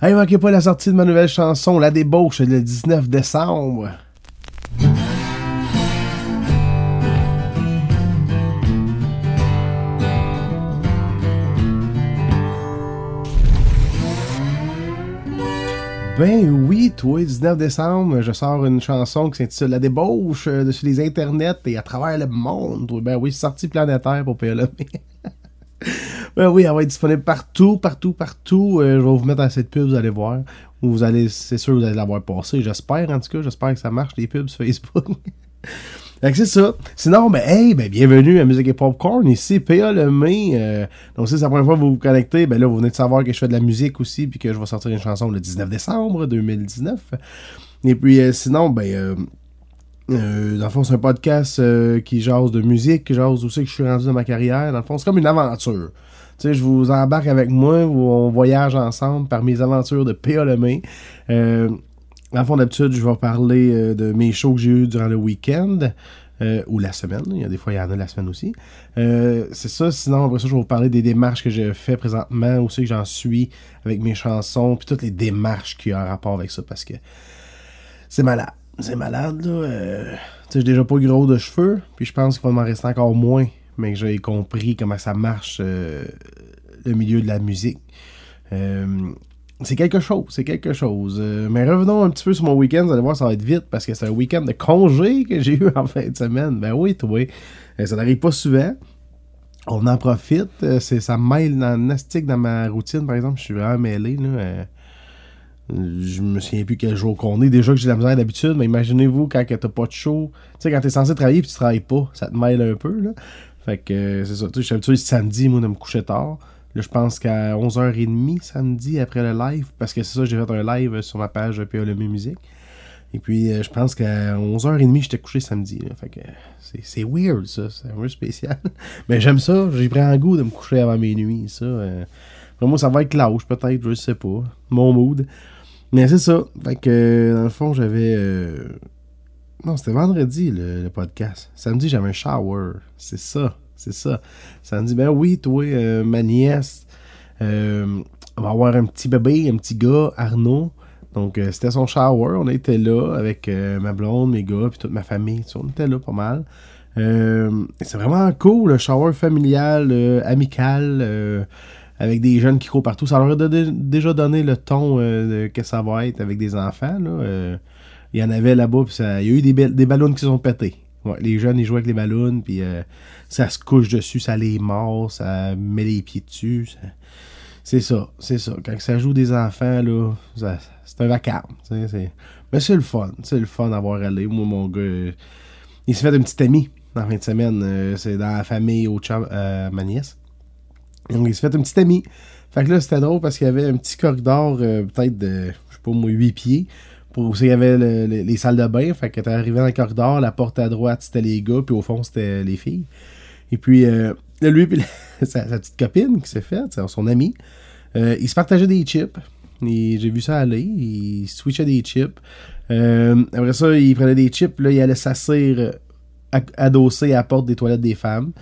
Hey, manquez pas la sortie de ma nouvelle chanson, La débauche, le 19 décembre. Ben oui, toi, 19 décembre, je sors une chanson qui s'intitule La débauche euh, sur les internets et à travers le monde. Ben oui, sortie planétaire pour PLM. ben oui, elle va être disponible partout, partout, partout. Euh, je vais vous mettre à cette pub, vous allez voir. Vous allez, c'est sûr, vous allez l'avoir passé. J'espère, en tout cas, j'espère que ça marche, les pubs sur Facebook. Que c'est ça. Sinon, ben, hey, ben, bienvenue à Musique et Popcorn. Ici, PA Lemay. Euh, donc, si c'est la première fois que vous vous connectez, ben là, vous venez de savoir que je fais de la musique aussi, puis que je vais sortir une chanson le 19 décembre 2019. Et puis, euh, sinon, ben, euh, euh, dans le fond, c'est un podcast euh, qui jase de musique, qui jase aussi que je suis rendu dans ma carrière. Dans le fond, c'est comme une aventure. Sais, je vous embarque avec moi, on voyage ensemble par mes aventures de PA Lemay. Euh, en fond, d'habitude, je vais parler euh, de mes shows que j'ai eu durant le week-end. euh, ou la semaine. Il y a des fois, il y en a la semaine aussi. Euh, c'est ça. Sinon, après ça, je vais vous parler des démarches que j'ai fait présentement, aussi que j'en suis avec mes chansons, puis toutes les démarches qui ont rapport avec ça, parce que c'est malade. C'est malade, là. Tu sais, j'ai déjà pas gros de cheveux, puis je pense qu'il va m'en rester encore moins, mais que j'ai compris comment ça marche, euh, le milieu de la musique. Euh, c'est quelque chose, c'est quelque chose. Euh, mais revenons un petit peu sur mon week-end, vous allez voir, ça va être vite parce que c'est un week-end de congé que j'ai eu en fin de semaine. Ben oui, toi, ça n'arrive pas souvent. On en profite, c'est, ça mêle dans nastique dans ma routine, par exemple, je suis vraiment mêlé. Là, je me souviens plus quel jour qu'on est. Déjà que j'ai la misère d'habitude, mais imaginez-vous quand t'as pas de show. Tu sais, quand t'es censé travailler puis tu travailles pas, ça te mêle un peu. Là. Fait que euh, c'est ça. Tu sais, je suis habitué samedi, moi, de me coucher tard. Là, je pense qu'à 11h30 samedi après le live, parce que c'est ça, j'ai fait un live sur ma page PA Lemay Musique. Et puis, euh, je pense qu'à 11h30, j'étais couché samedi. Fait que c'est, weird, ça. C'est un peu spécial. Mais j'aime ça. J'ai pris un goût de me coucher avant mes nuits, ça. Euh, moi, ça va être l'âge, peut-être, je sais pas. Mon mood. Mais c'est ça. Fait que, euh, dans le fond, j'avais... Non, c'était vendredi, le, podcast. Samedi, j'avais un shower. C'est ça. C'est ça. Samedi, ben oui, toi, euh, ma nièce, euh, va avoir un petit bébé, un petit gars, Arnaud. Donc, euh, c'était son shower. On était là avec ma blonde, mes gars, puis toute ma famille. On était là pas mal. C'est vraiment cool, le shower familial, amical, avec des jeunes qui courent partout. Ça leur a déjà donné le ton que ça va être avec des enfants. Là. Il y en avait là-bas, puis ça- il y a eu des, des ballons qui se sont pétés. Les jeunes, ils jouaient avec les ballons, puis euh, ça se couche dessus, ça les mord, ça met les pieds dessus. C'est ça, c'est ça. Quand ça joue des enfants, là, c'est un vacarme. Mais c'est le fun, c'est le fun d'avoir allé. Moi, mon gars, il s'est fait une petite amie en fin de semaine. euh, c'est dans la famille au chum, euh, ma nièce. Donc, il s'est fait une petite amie. Fait que là, c'était drôle parce qu'il y avait un petit corridor, peut-être de, je sais pas moi, 8 pieds. Pour il y avait le- le- les salles de bain. Fait que arrivé dans le corridor, la porte à droite, c'était les gars, puis au fond, c'était les filles. Et puis, euh, lui, puis sa, petite copine qui s'est faite, son ami, euh, ils se partageaient des chips. J'ai vu ça aller. Ils switchaient des chips. Euh, après ça, ils prenaient des chips. Là, ils allaient s'asseoir euh, adossés à la porte des toilettes des femmes.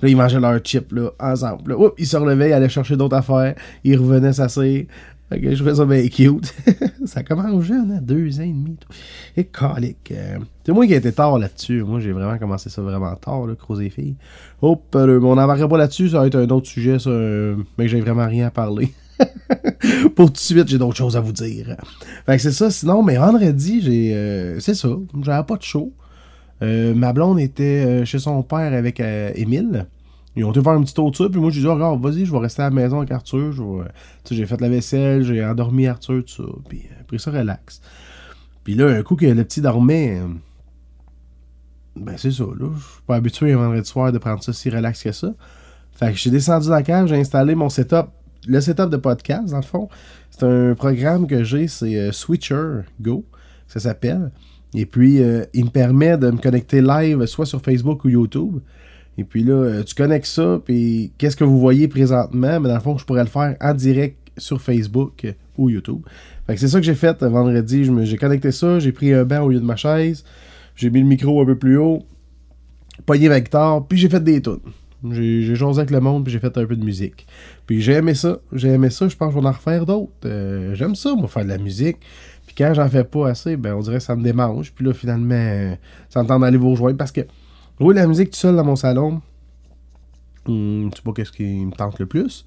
Là, ils mangeaient leurs chips là, ensemble. Là, ils se relevaient, ils allaient chercher d'autres affaires. Ils revenaient s'asseoir. Je trouvais ça bien cute. ça commence jeune, hein, deux ans et demi. tout. Et calique. euh, c'est moi qui ai été tard là-dessus. Moi, j'ai vraiment commencé ça vraiment tard, là, creuser les filles. Hop, euh, on n'embarquera pas là-dessus. Ça va être un autre sujet, ça. euh, mais j'ai vraiment rien à parler. Pour tout de suite, j'ai d'autres choses à vous dire. Fait que c'est ça. Sinon, mais vendredi, j'ai. euh, c'est ça. J'avais pas de show. Ma blonde était chez son père avec Émile. Ils ont été faire un petit tour de ça, puis moi j'ai dit, oh, regarde, vas-y, je vais rester à la maison avec Arthur. J'ai fait la vaisselle, j'ai endormi Arthur, tout ça. Puis euh, pris ça relax. Puis là, un coup que le petit dormait, euh, ben c'est ça, là. Je suis pas habitué un vendredi soir de prendre ça si relax que ça. Fait que j'ai descendu dans la cave, j'ai installé mon setup, le setup de podcast, dans le fond. C'est un programme que j'ai, c'est euh, Switcher Go, ça s'appelle. Et puis, euh, il me permet de me connecter live, soit sur Facebook ou YouTube. Et puis là, euh, tu connectes ça, puis qu'est-ce que vous voyez présentement? Mais dans le fond, je pourrais le faire en direct sur Facebook euh, ou YouTube. Fait que c'est ça que j'ai fait euh, vendredi. J'ai connecté ça, j'ai pris un banc au lieu de ma chaise, j'ai mis le micro un peu plus haut, pogné ma guitare, puis j'ai fait des tunes. J'ai joué avec le monde, puis j'ai fait un peu de musique. Puis j'ai aimé ça. J'ai aimé ça. Je pense que je vais en refaire d'autres. J'aime ça, moi, faire de la musique. Puis quand j'en fais pas assez, ben on dirait que ça me démange. Puis là, finalement, ça me tente d'aller vous rejoindre. Parce que jouer de la musique tout seul dans mon salon, hmm, c'est pas ce qui me tente le plus.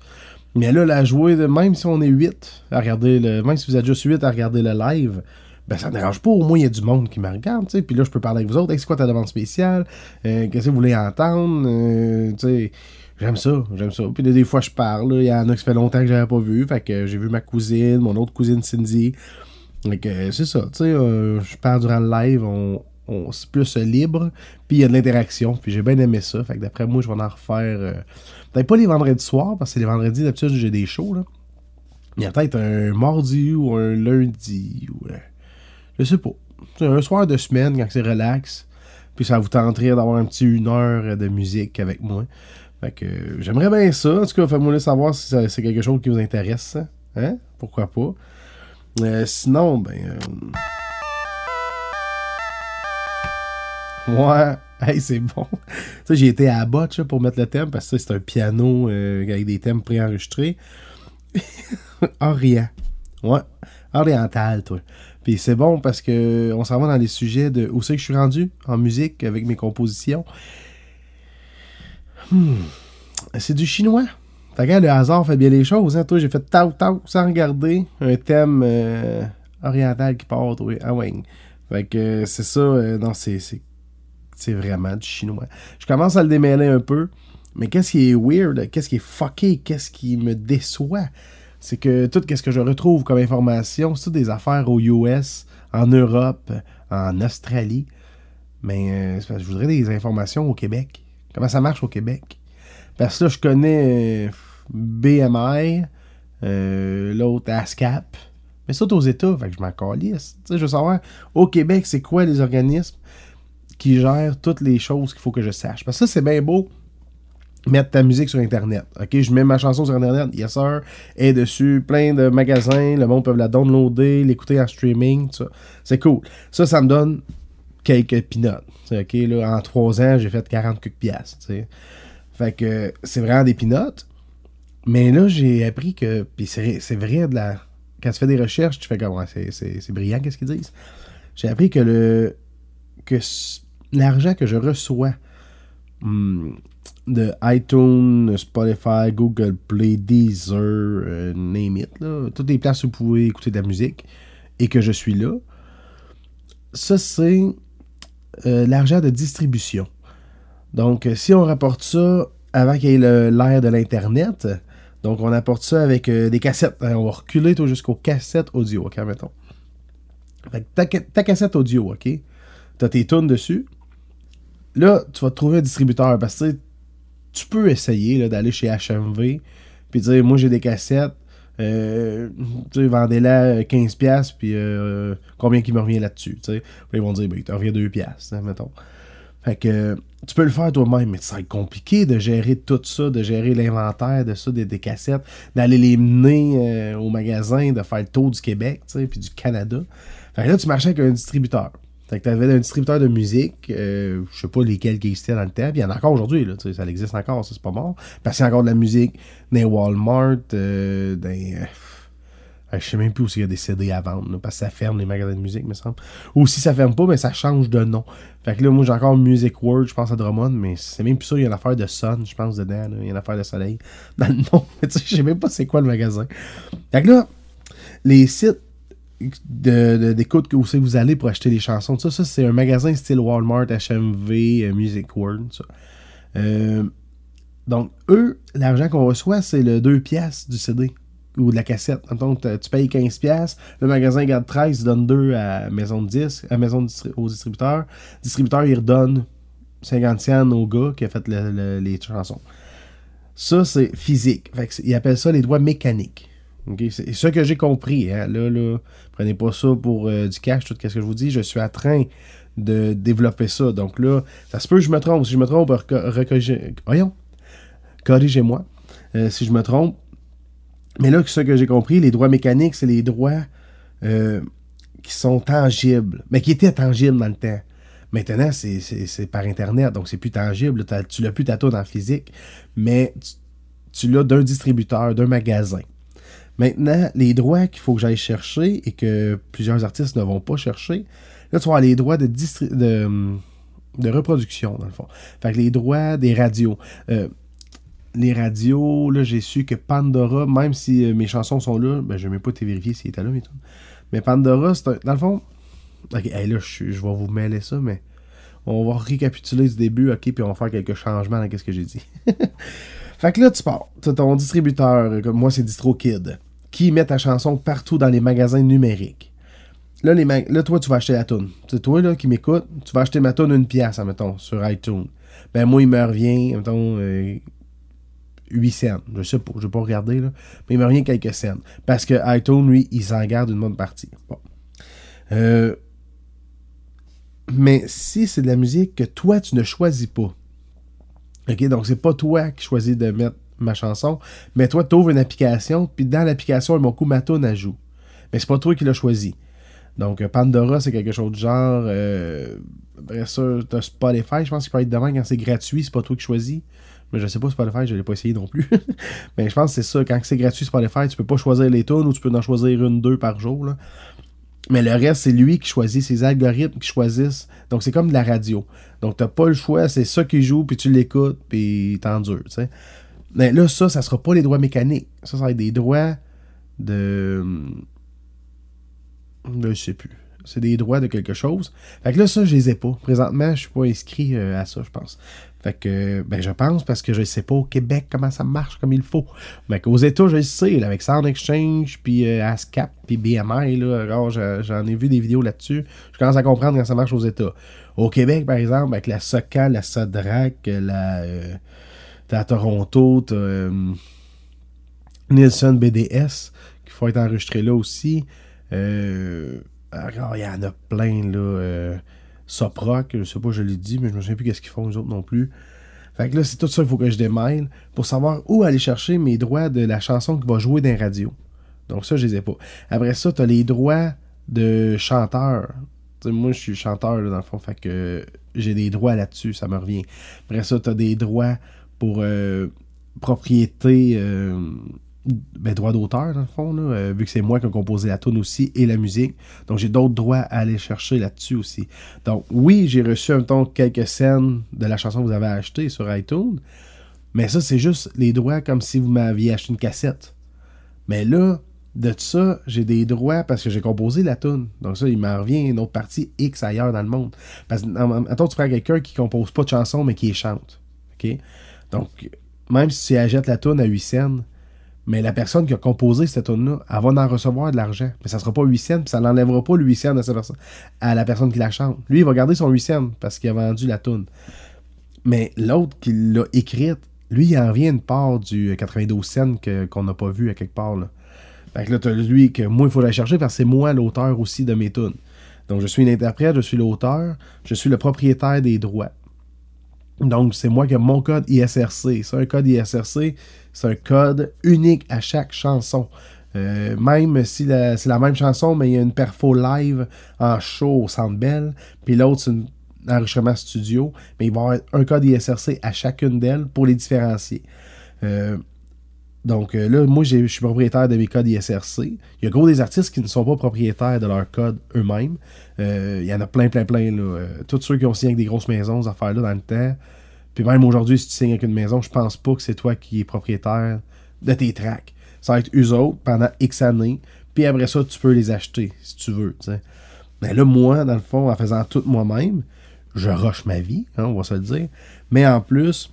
Mais là, la jouer, même si on est 8 à regarder le. Même si vous êtes juste 8 à regarder le live, ben ça ne dérange pas. Au moins, il y a du monde qui me regarde, tu sais. Puis là, je peux parler avec vous autres. c'est quoi ta demande spéciale? Euh, qu'est-ce que vous voulez entendre? Euh, tu sais, j'aime ça, j'aime ça. Puis des fois, je parle. Il y en a qui fait longtemps que j'avais pas vu. Fait que j'ai vu ma cousine, mon autre cousine Cindy. Fait que c'est ça, tu sais. Euh, je parle durant le live, on c'est plus libre. Puis il y a de l'interaction. Puis j'ai bien aimé ça. Fait que d'après moi, je vais en refaire. peut-être pas les vendredis soirs, parce que les vendredis, d'habitude, j'ai des shows, là. Il y a peut-être un mardi ou un lundi ou je sais pas. C'est un soir de semaine quand c'est relax. Puis ça vous tenterait d'avoir un petit une heure de musique avec moi. Fait que j'aimerais bien ça. En tout cas, faites-moi savoir si c'est quelque chose qui vous intéresse. Hein? Pourquoi pas? Euh, sinon, ben. Ouais. Hey, c'est bon. ça, j'ai été à la pour mettre le thème parce que c'est un piano euh, avec des thèmes préenregistrés. Orient. Ouais. Oriental, toi. Puis c'est bon parce que on s'en va dans les sujets de où c'est que je suis rendu en musique avec mes compositions. Hmm. C'est du chinois. Fait que le hasard fait bien les choses. Hein. Toi, j'ai fait tau tau sans regarder un thème euh, oriental qui part, oui, ah ouais. Fait que euh, c'est ça, non, c'est, c'est vraiment du chinois. Je commence à le démêler un peu, mais qu'est-ce qui est weird, qu'est-ce qui est fucké, qu'est-ce qui me déçoit, c'est que tout ce que je retrouve comme information, c'est des affaires aux US, en Europe, en Australie. Mais euh, je voudrais des informations au Québec. Comment ça marche au Québec? Parce que là, je connais BMI, euh, l'autre ASCAP. Mais ça, aux États, fait que je m'en calisse. je veux savoir, au Québec, c'est quoi les organismes? Qui gèrent toutes les choses qu'il faut que je sache? Parce que ça, c'est bien beau mettre ta musique sur Internet. OK, je mets ma chanson sur Internet, yes sir, et dessus, plein de magasins, le monde peut la downloader, l'écouter en streaming, tout ça. C'est cool. Ça, ça me donne quelques peanuts. OK, là, en trois ans, j'ai fait 40 quelques piastres, sais. Fait que c'est vraiment des peanuts. Mais là, j'ai appris que, puis c'est vrai, de la, quand tu fais des recherches, tu fais comme, c'est brillant, qu'est-ce qu'ils disent? J'ai appris que le, que l'argent que je reçois, hmm, de iTunes, Spotify, Google Play, Deezer, euh, name it, toutes les places où vous pouvez écouter de la musique et que je suis là. Ça, c'est euh, l'argent de distribution. Donc, si on rapporte ça avant qu'il y ait l'ère de l'Internet, donc on apporte ça avec euh, des cassettes. Hein, on va reculer jusqu'aux cassettes audio, ok, mettons. ta, ta, cassette audio, ok? Tu as tes tunes dessus. Là, tu vas trouver un distributeur parce que tu peux essayer d'aller chez HMV puis dire moi j'ai des cassettes euh, tu vendez-la 15$, puis euh, combien qui me revient là-dessus, Ils vont dire, ben, il te revient 2$, hein, mettons. Fait que tu peux le faire toi-même, mais ça va être compliqué de gérer tout ça, de gérer l'inventaire de ça, des, cassettes, d'aller les mener euh, au magasin, de faire le tour du Québec, puis du Canada. Fait que là, tu marchais avec un distributeur. Fait que t'avais un distributeur de musique, euh, je sais pas lesquels qui existaient dans le temps, il y en a encore aujourd'hui, là, ça existe encore, ça c'est pas mort. Parce qu'il y a encore de la musique dans Walmart, euh. Euh, je sais même plus où il y a des CD à vendre, parce que ça ferme les magasins de musique, me semble. Ou si ça ferme pas, mais ça change de nom. Fait que là, moi j'ai encore Music World, je pense à Drummond, mais c'est même plus ça, il y a une affaire de Sun, je pense, dedans, il y a une affaire de soleil dans le nom. Mais tu sais, je sais même pas c'est quoi le magasin. Fait que là, les sites d'écoute de, où c'est que vous allez pour acheter des chansons. Ça, ça c'est un magasin style Walmart, HMV, euh, Music World. Euh, donc, eux, l'argent qu'on reçoit, c'est le 2 pièces du CD ou de la cassette. Donc, tu payes 15 pièces, le magasin garde 13, il donne 2 à maison de disque, à maison au distributeur. Le distributeur, il redonne 50 cents au gars qui a fait les chansons. Ça, c'est physique. Ils appellent ça les droits mécaniques. C'est ce que j'ai compris. Hein. Là, là, prenez pas ça pour euh, du cash, tout ce que je vous dis. Je suis en train de développer ça. Donc là, ça se peut que je me trompe. Si je me trompe, voyons, corrigez-moi euh, si je me trompe. Mais là, ce que j'ai compris, les droits mécaniques, c'est les droits euh, qui sont tangibles, mais qui étaient tangibles dans le temps. Maintenant, c'est par Internet, donc c'est plus tangible. Tu l'as plus ta en physique, mais tu, l'as d'un distributeur, d'un magasin. Maintenant, les droits qu'il faut que j'aille chercher et que plusieurs artistes ne vont pas chercher, là, tu vas avoir les droits de, de, reproduction, dans le fond. Fait que les droits des radios. Euh, les radios, là, j'ai su que Pandora, même si euh, mes chansons sont là, ben, je n'ai même pas été vérifié s'il était là, mais tout. Mais Pandora, c'est un. Dans le fond, Ok, là, je, vais vous mêler ça, mais on va récapituler du début, ok, puis on va faire quelques changements dans ce que j'ai dit. fait que là, tu pars. Tu ton distributeur, comme moi, c'est DistroKid, qui met ta chanson partout dans les magasins numériques. Là, toi, tu vas acheter la tune. C'est toi là, qui m'écoute, tu vas acheter ma tune une pièce, mettons, sur iTunes. Ben, moi, il me revient, mettons, 8 euh, cents. Je sais pas, je vais pas regarder, là. Mais il me revient quelques cents. Parce que iTunes, lui, il s'en garde une bonne partie. Euh, mais si c'est de la musique que toi, tu ne choisis pas, OK, donc c'est pas toi qui choisis de mettre ma chanson, mais toi, tu ouvres une application, puis dans l'application, mon coup, ma tune joue. Mais c'est pas toi qui l'as choisi. Donc, euh, Pandora, c'est quelque chose de genre. Euh, après ça, t'as Spotify, je pense qu'il peut être demain quand c'est gratuit, c'est pas toi qui choisis. Mais je sais pas Spotify, je l'ai pas essayé non plus. mais je pense que c'est ça, quand c'est gratuit Spotify, tu peux pas choisir les tunes ou tu peux en choisir une, deux par jour. Mais le reste, c'est lui qui choisit, ses algorithmes qui choisissent. Donc, c'est comme de la radio. Donc, t'as pas le choix, c'est ça qui joue, puis tu l'écoutes, puis t'endures, tu sais. Mais là, ça, ça sera pas les droits mécaniques. Ça, ça va être des droits de... je sais plus. C'est des droits de quelque chose. Fait que là, ça, je les ai pas. Présentement, je suis pas inscrit euh, à ça, je pense. Fait que, ben, je pense parce que je sais pas au Québec comment ça marche comme il faut. Mais qu'aux États, je le sais, avec Sound Exchange, puis euh, ASCAP, puis BMI, là, j'en ai vu des vidéos là-dessus. Je commence à comprendre comment ça marche aux États. Au Québec, par exemple, avec la SOCA, la SODRAC, la. Euh, à Toronto, t'as euh, Nielsen BDS, qu'il faut être enregistré là aussi. Euh, il y en a plein, là. Soproc, je sais pas, je l'ai dit, mais je me souviens plus qu'est-ce qu'ils font les autres non plus. Fait que là, c'est tout ça qu'il faut que je démêle pour savoir où aller chercher mes droits de la chanson qui va jouer dans les radios. Donc ça, je les ai pas. Après ça, tu as les droits de chanteur. moi, je suis chanteur, dans le fond, fait que j'ai des droits là-dessus, ça me revient. Après ça, tu as des droits euh, propriété euh, ben, droit d'auteur, dans le fond, euh, vu que c'est moi qui ai composé la tune aussi et la musique. Donc, j'ai d'autres droits à aller chercher là-dessus aussi. Donc, oui, j'ai reçu un temps quelques scènes de la chanson que vous avez achetée sur iTunes, mais ça, c'est juste les droits comme si vous m'aviez acheté une cassette. Mais là, de ça, j'ai des droits parce que j'ai composé la tune. Donc ça, il m'en revient une autre partie X ailleurs dans le monde. Parce que, attends, tu prends quelqu'un qui compose pas de chansons, mais qui chante. OK? Donc, même si tu achètes la tune à 8 cents, mais la personne qui a composé cette tune-là, elle va en recevoir de l'argent. Mais ça sera pas 8 cents, puis ça n'enlèvera pas le 8 cents à, la personne qui la chante. Lui, il va garder son 8 cents parce qu'il a vendu la tune. Mais l'autre qui l'a écrite, lui, il en revient une part du 92 cents qu'on n'a pas vu à quelque part. Là. Fait que là, tu as lui que moi, il faut la chercher parce que c'est moi l'auteur aussi de mes tunes. Donc, je suis une interprète, je suis l'auteur, je suis le propriétaire des droits. Donc, c'est moi qui ai mon code ISRC. C'est un code ISRC, c'est un code unique à chaque chanson. Euh, même si c'est la même chanson, mais il y a une perfo live en show au Centre Bell, puis l'autre, c'est un enregistrement studio, mais il va y avoir un code ISRC à chacune d'elles pour les différencier. Euh, donc euh, là, moi, je suis propriétaire de mes codes ISRC. Il y a gros des artistes qui ne sont pas propriétaires de leur code eux-mêmes. Euh, il y en a plein, plein, plein. Euh, tous ceux qui ont signé avec des grosses maisons, ces affaires-là, dans le temps. Puis même aujourd'hui, si tu signes avec une maison, je pense pas que c'est toi qui es propriétaire de tes tracks. Ça va être eux autres pendant X années. Puis après ça, tu peux les acheter si tu veux. Mais là, moi, dans le fond, en faisant tout moi-même, je rush ma vie, hein, on va se le dire. Mais en plus,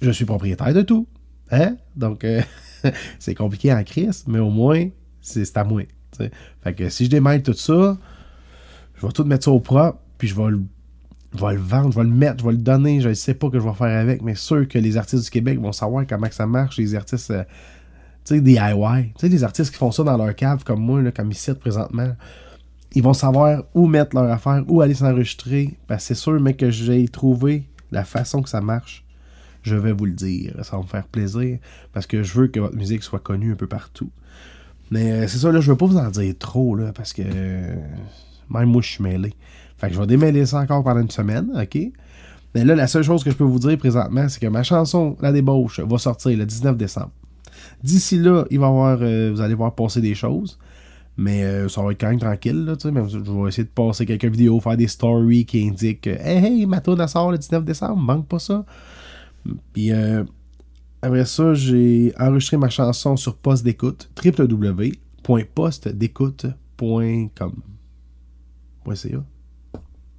je suis propriétaire de tout. Hein? Donc, euh, c'est compliqué en crise, mais au moins, c'est à moi. Fait que si je démêle tout ça, je vais tout mettre ça au propre, puis je vais le, vendre, je vais le mettre, je vais le donner, je ne sais pas que je vais faire avec, mais sûr que les artistes du Québec vont savoir comment ça marche, les artistes, euh, tu sais, DIY, tu sais, les artistes qui font ça dans leur cave, comme moi, là, comme ici présentement, ils vont savoir où mettre leur affaire, où aller s'enregistrer, parce c'est sûr, mais que j'ai trouvé la façon que ça marche je vais vous le dire. Ça va me faire plaisir parce que je veux que votre musique soit connue un peu partout. Mais euh, c'est ça, là, je veux pas vous en dire trop, là, parce que même moi, je suis mêlé. Fait que je vais démêler ça encore pendant une semaine, OK? Mais là, la seule chose que je peux vous dire présentement, c'est que ma chanson La débauche va sortir le 19 décembre. D'ici là, il va avoir, euh, vous allez voir passer des choses. Mais euh, ça va être quand même tranquille, là, tu sais. je vais essayer de passer quelques vidéos, faire des stories qui indiquent Hey, hey, ma sort le 19 décembre, manque pas ça. Puis euh, après ça, j'ai enregistré ma chanson sur poste d'écoute, www.postdécoute.com.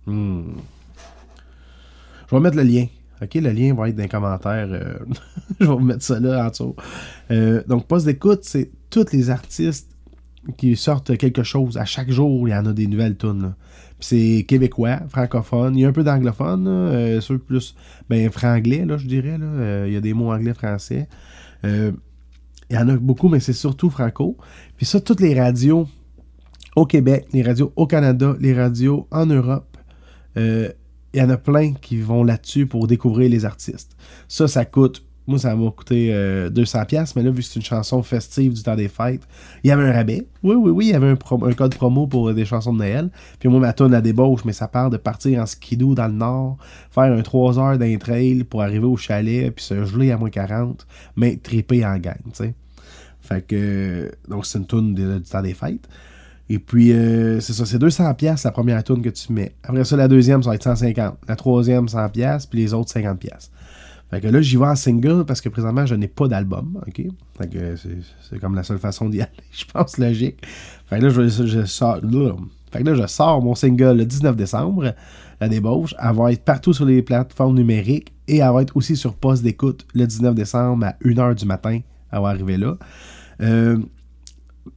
Hmm. Je vais mettre le lien. OK, le lien va être dans les commentaires. Euh, je vais vous mettre ça là en dessous. donc, poste d'écoute, c'est tous les artistes qui sortent quelque chose. À chaque jour, il y en a des nouvelles tunes. c'est québécois, francophone. Il y a un peu d'anglophone, euh, plus ben, franglais, je dirais. Euh, il y a des mots anglais, français. Euh, il y en a beaucoup, mais c'est surtout franco. Puis ça, toutes les radios au Québec, les radios au Canada, les radios en Europe, il y en a plein qui vont là-dessus pour découvrir les artistes. Ça, ça coûte moi, ça m'a coûté 200$, euh, mais là, vu que c'est une chanson festive du temps des fêtes, il y avait un rabais. Oui, oui, oui, il y avait un, code promo pour euh, des chansons de Noël. Puis moi, ma tonne la débauche, mais ça part de partir en skidoo dans le nord, faire un 3 heures d'un trail pour arriver au chalet, puis se geler à moins 40, mais triper en gang, tu sais. Fait que, donc c'est une tune du temps des fêtes. Et puis, euh, c'est ça, c'est 200$ la première tune que tu mets. Après ça, la deuxième, ça va être 150. La troisième, 100$, puis les autres, 50$. Fait que là, j'y vais en single parce que présentement, je n'ai pas d'album. OK? Fait que c'est comme la seule façon d'y aller, je pense, logique. Fait que là, je, sors. Fait que là, je sors mon single le 19 décembre, la débauche. Elle va être partout sur les plateformes numériques et elle va être aussi sur poste d'écoute le 19 décembre à 1h du matin. Elle va arriver là. Euh,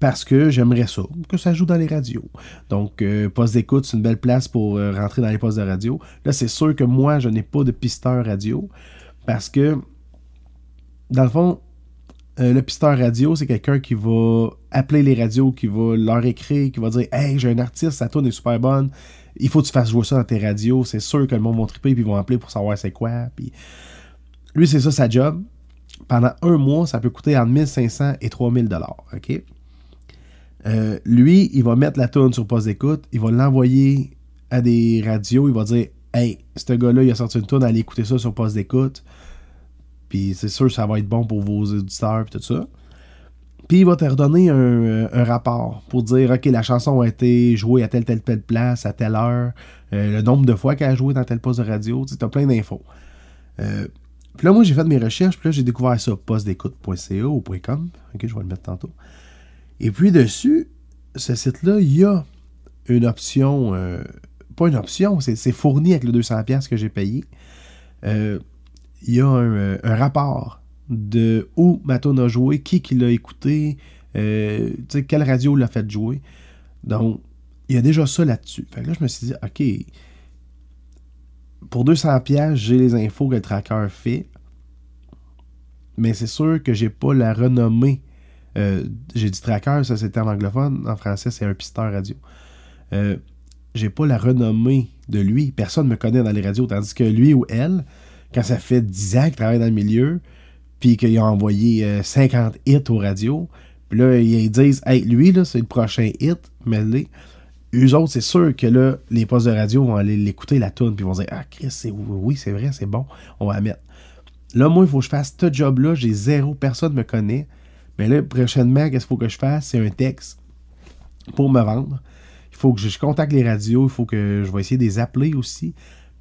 parce que j'aimerais ça, que ça joue dans les radios. Donc, euh, poste d'écoute, c'est une belle place pour euh, rentrer dans les postes de radio. Là, c'est sûr que moi, je n'ai pas de pisteur radio. Parce que, dans le fond, euh, le pisteur radio, c'est quelqu'un qui va appeler les radios, qui va leur écrire, qui va dire Hey, j'ai un artiste, sa tune est super bonne, il faut que tu fasses jouer ça dans tes radios, c'est sûr que le monde va triper, puis ils vont appeler pour savoir c'est quoi. Puis... Lui, c'est ça sa job. Pendant un mois, ça peut coûter entre 1500 et 3000 dollars. OK? Euh, lui, il va mettre la tune sur poste d'écoute, il va l'envoyer à des radios, il va dire Hey, ce gars-là, il a sorti une tune, allez écouter ça sur poste d'écoute. Puis c'est sûr ça va être bon pour vos auditeurs et tout ça. Puis il va te redonner un, rapport pour dire OK, la chanson a été jouée à telle, telle, telle place, à telle heure, euh, le nombre de fois qu'elle a joué dans tel poste de radio. Tu as plein d'infos. Euh, puis là, moi, j'ai fait mes recherches, puis là, j'ai découvert ça, postdécoute.ca ou .com. OK, je vais le mettre tantôt. Et puis dessus, ce site-là, il y a une option, euh, pas une option, c'est fourni avec le 200$ que j'ai payé. Euh, il y a euh, un, rapport de où Maton a joué, qui qui l'a écouté, euh, quelle radio l'a fait jouer. Donc, il y a déjà ça là-dessus. Fait que là, je me suis dit, OK, pour 200 pièces, j'ai les infos que le tracker fait. Mais c'est sûr que j'ai pas la renommée. Euh, j'ai dit tracker, ça c'est en anglophone. En français, c'est un pisteur radio. J'ai pas la renommée de lui. Personne ne me connaît dans les radios. Tandis que lui ou elle, quand ça fait 10 ans qu'ils travaillent dans le milieu, puis qu'ils ont envoyé 50 euh, hits aux radios, puis là, ils disent, hey, lui, là, c'est le prochain hit, mais les. Eux autres, c'est sûr que là, les postes de radio vont aller l'écouter, la tune, puis vont dire, ah, Chris, c'est, oui, c'est vrai, c'est bon, on va la mettre. Là, moi, il faut que je fasse ce job-là, j'ai zéro, personne ne me connaît. Mais là, prochainement, qu'est-ce qu'il faut que je fasse? C'est un texte pour me vendre. Il faut que je contacte les radios, il faut que je vais essayer de les appeler aussi.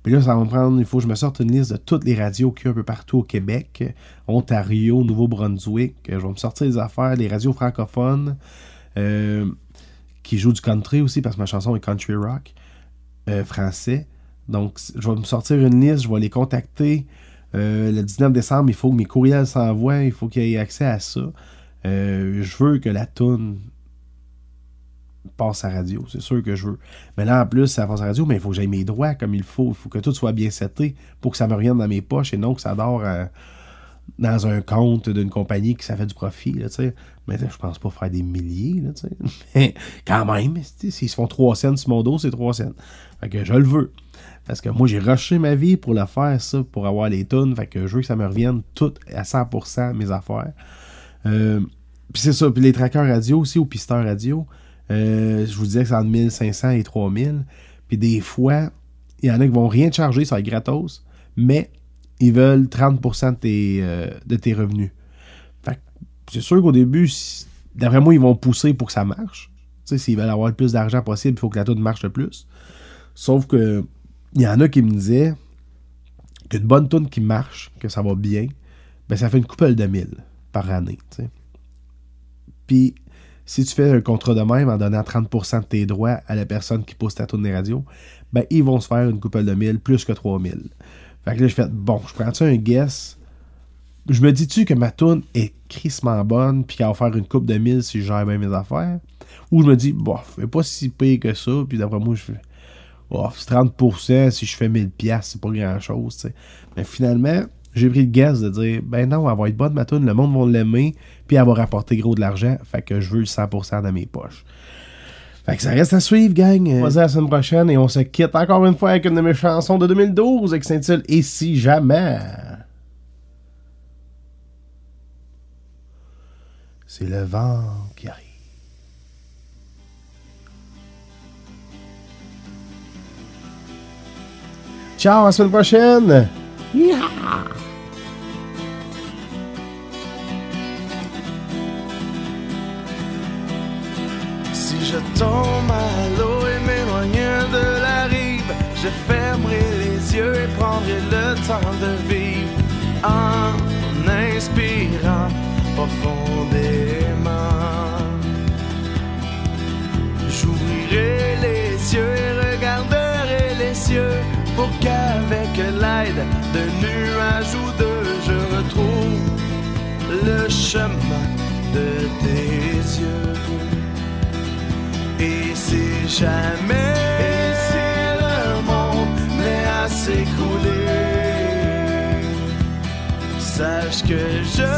Puis là, ça va me prendre, il faut que je me sorte une liste de toutes les radios qu'il y a un peu partout au Québec, Ontario, Nouveau-Brunswick. Je vais me sortir des affaires, les radios francophones euh, qui jouent du country aussi, parce que ma chanson est country rock euh, français. Donc, je vais me sortir une liste, je vais les contacter. Euh, le 19 décembre, il faut que mes courriels s'envoient, il faut qu'il y ait accès à ça. je veux que la toune passe à radio. C'est sûr que je veux. Mais là, en plus, ça passe à radio, mais il faut que j'aille mes droits comme il faut. Il faut que tout soit bien seté pour que ça me revienne dans mes poches et non que ça dort euh, dans un compte d'une compagnie qui ça fait du profit. Là, mais là, je pense pas faire des milliers. Là, mais quand même, s'ils se font 3 cents sur mon dos, c'est 3 cents. Fait que je le veux. Parce que moi, j'ai rushé ma vie pour le faire, ça, pour avoir les tonnes. Fait que je veux que ça me revienne tout à 100% mes affaires. Euh, puis c'est ça. Puis les trackers radio aussi, ou pisteurs radio, euh, je vous disais que c'est entre 1500 et 3000. Puis des fois, il y en a qui vont rien te charger, ça va être gratos, mais ils veulent 30% de tes, euh, de tes revenus. Fait c'est sûr qu'au début, d'après moi, ils vont pousser pour que ça marche. Tu sais, s'ils veulent avoir le plus d'argent possible, il faut que la tune marche le plus. Sauf que il y en a qui me disaient qu'une bonne tune qui marche, que ça va bien, ben ça fait une couple de mille par année. Puis si tu fais un contrat de même en donnant 30% de tes droits à la personne qui pose ta tune des radios, ben ils vont se faire une couple de mille plus que 3000. Fait que là, je fais bon, je prends-tu un guess? Je me dis-tu que ma tune est crissement bonne puis qu'elle va faire une coupe de mille si je gère bien mes affaires? Ou je me dis, bof, c'est pas si pire que ça, puis d'après moi, je fais, bof, c'est 30% si je fais 1000 pièces c'est pas grand-chose. Mais finalement, j'ai pris le guess de dire, ben non, elle va être bonne ma tune, le monde va l'aimer, puis va rapporter gros de l'argent, fait que je veux le 100% dans mes poches. Fait que ça reste à suivre, gang. On se dit à la semaine prochaine et on se quitte encore une fois avec une de mes chansons de 2012 qui s'intitule Et si jamais. C'est le vent qui arrive. Ciao, à la semaine prochaine! Tombe à l'eau et m'éloigne de la rive, je fermerai les yeux et prendrai le temps de vivre en inspirant profondément. J'ouvrirai les yeux et regarderai les cieux pour qu'avec l'aide d'un nuage ou deux, je retrouve le chemin de tes si jamais le monde n'est à s'écrouler, sache que je,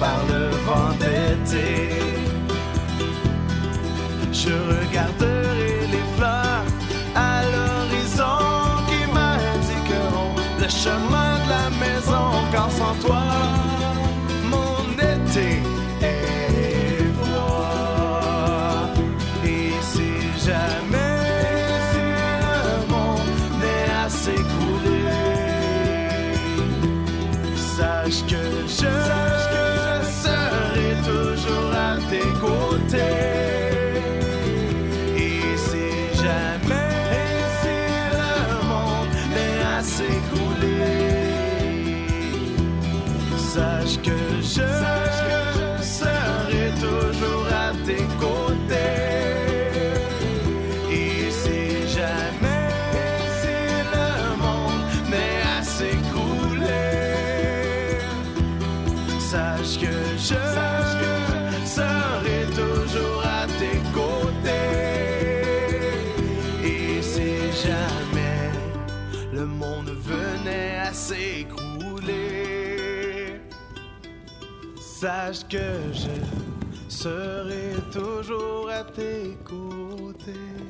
par le vent d'été. Je regarderai les fleurs à l'horizon qui m'indiqueront le chemin sache que je serai toujours à tes côtés.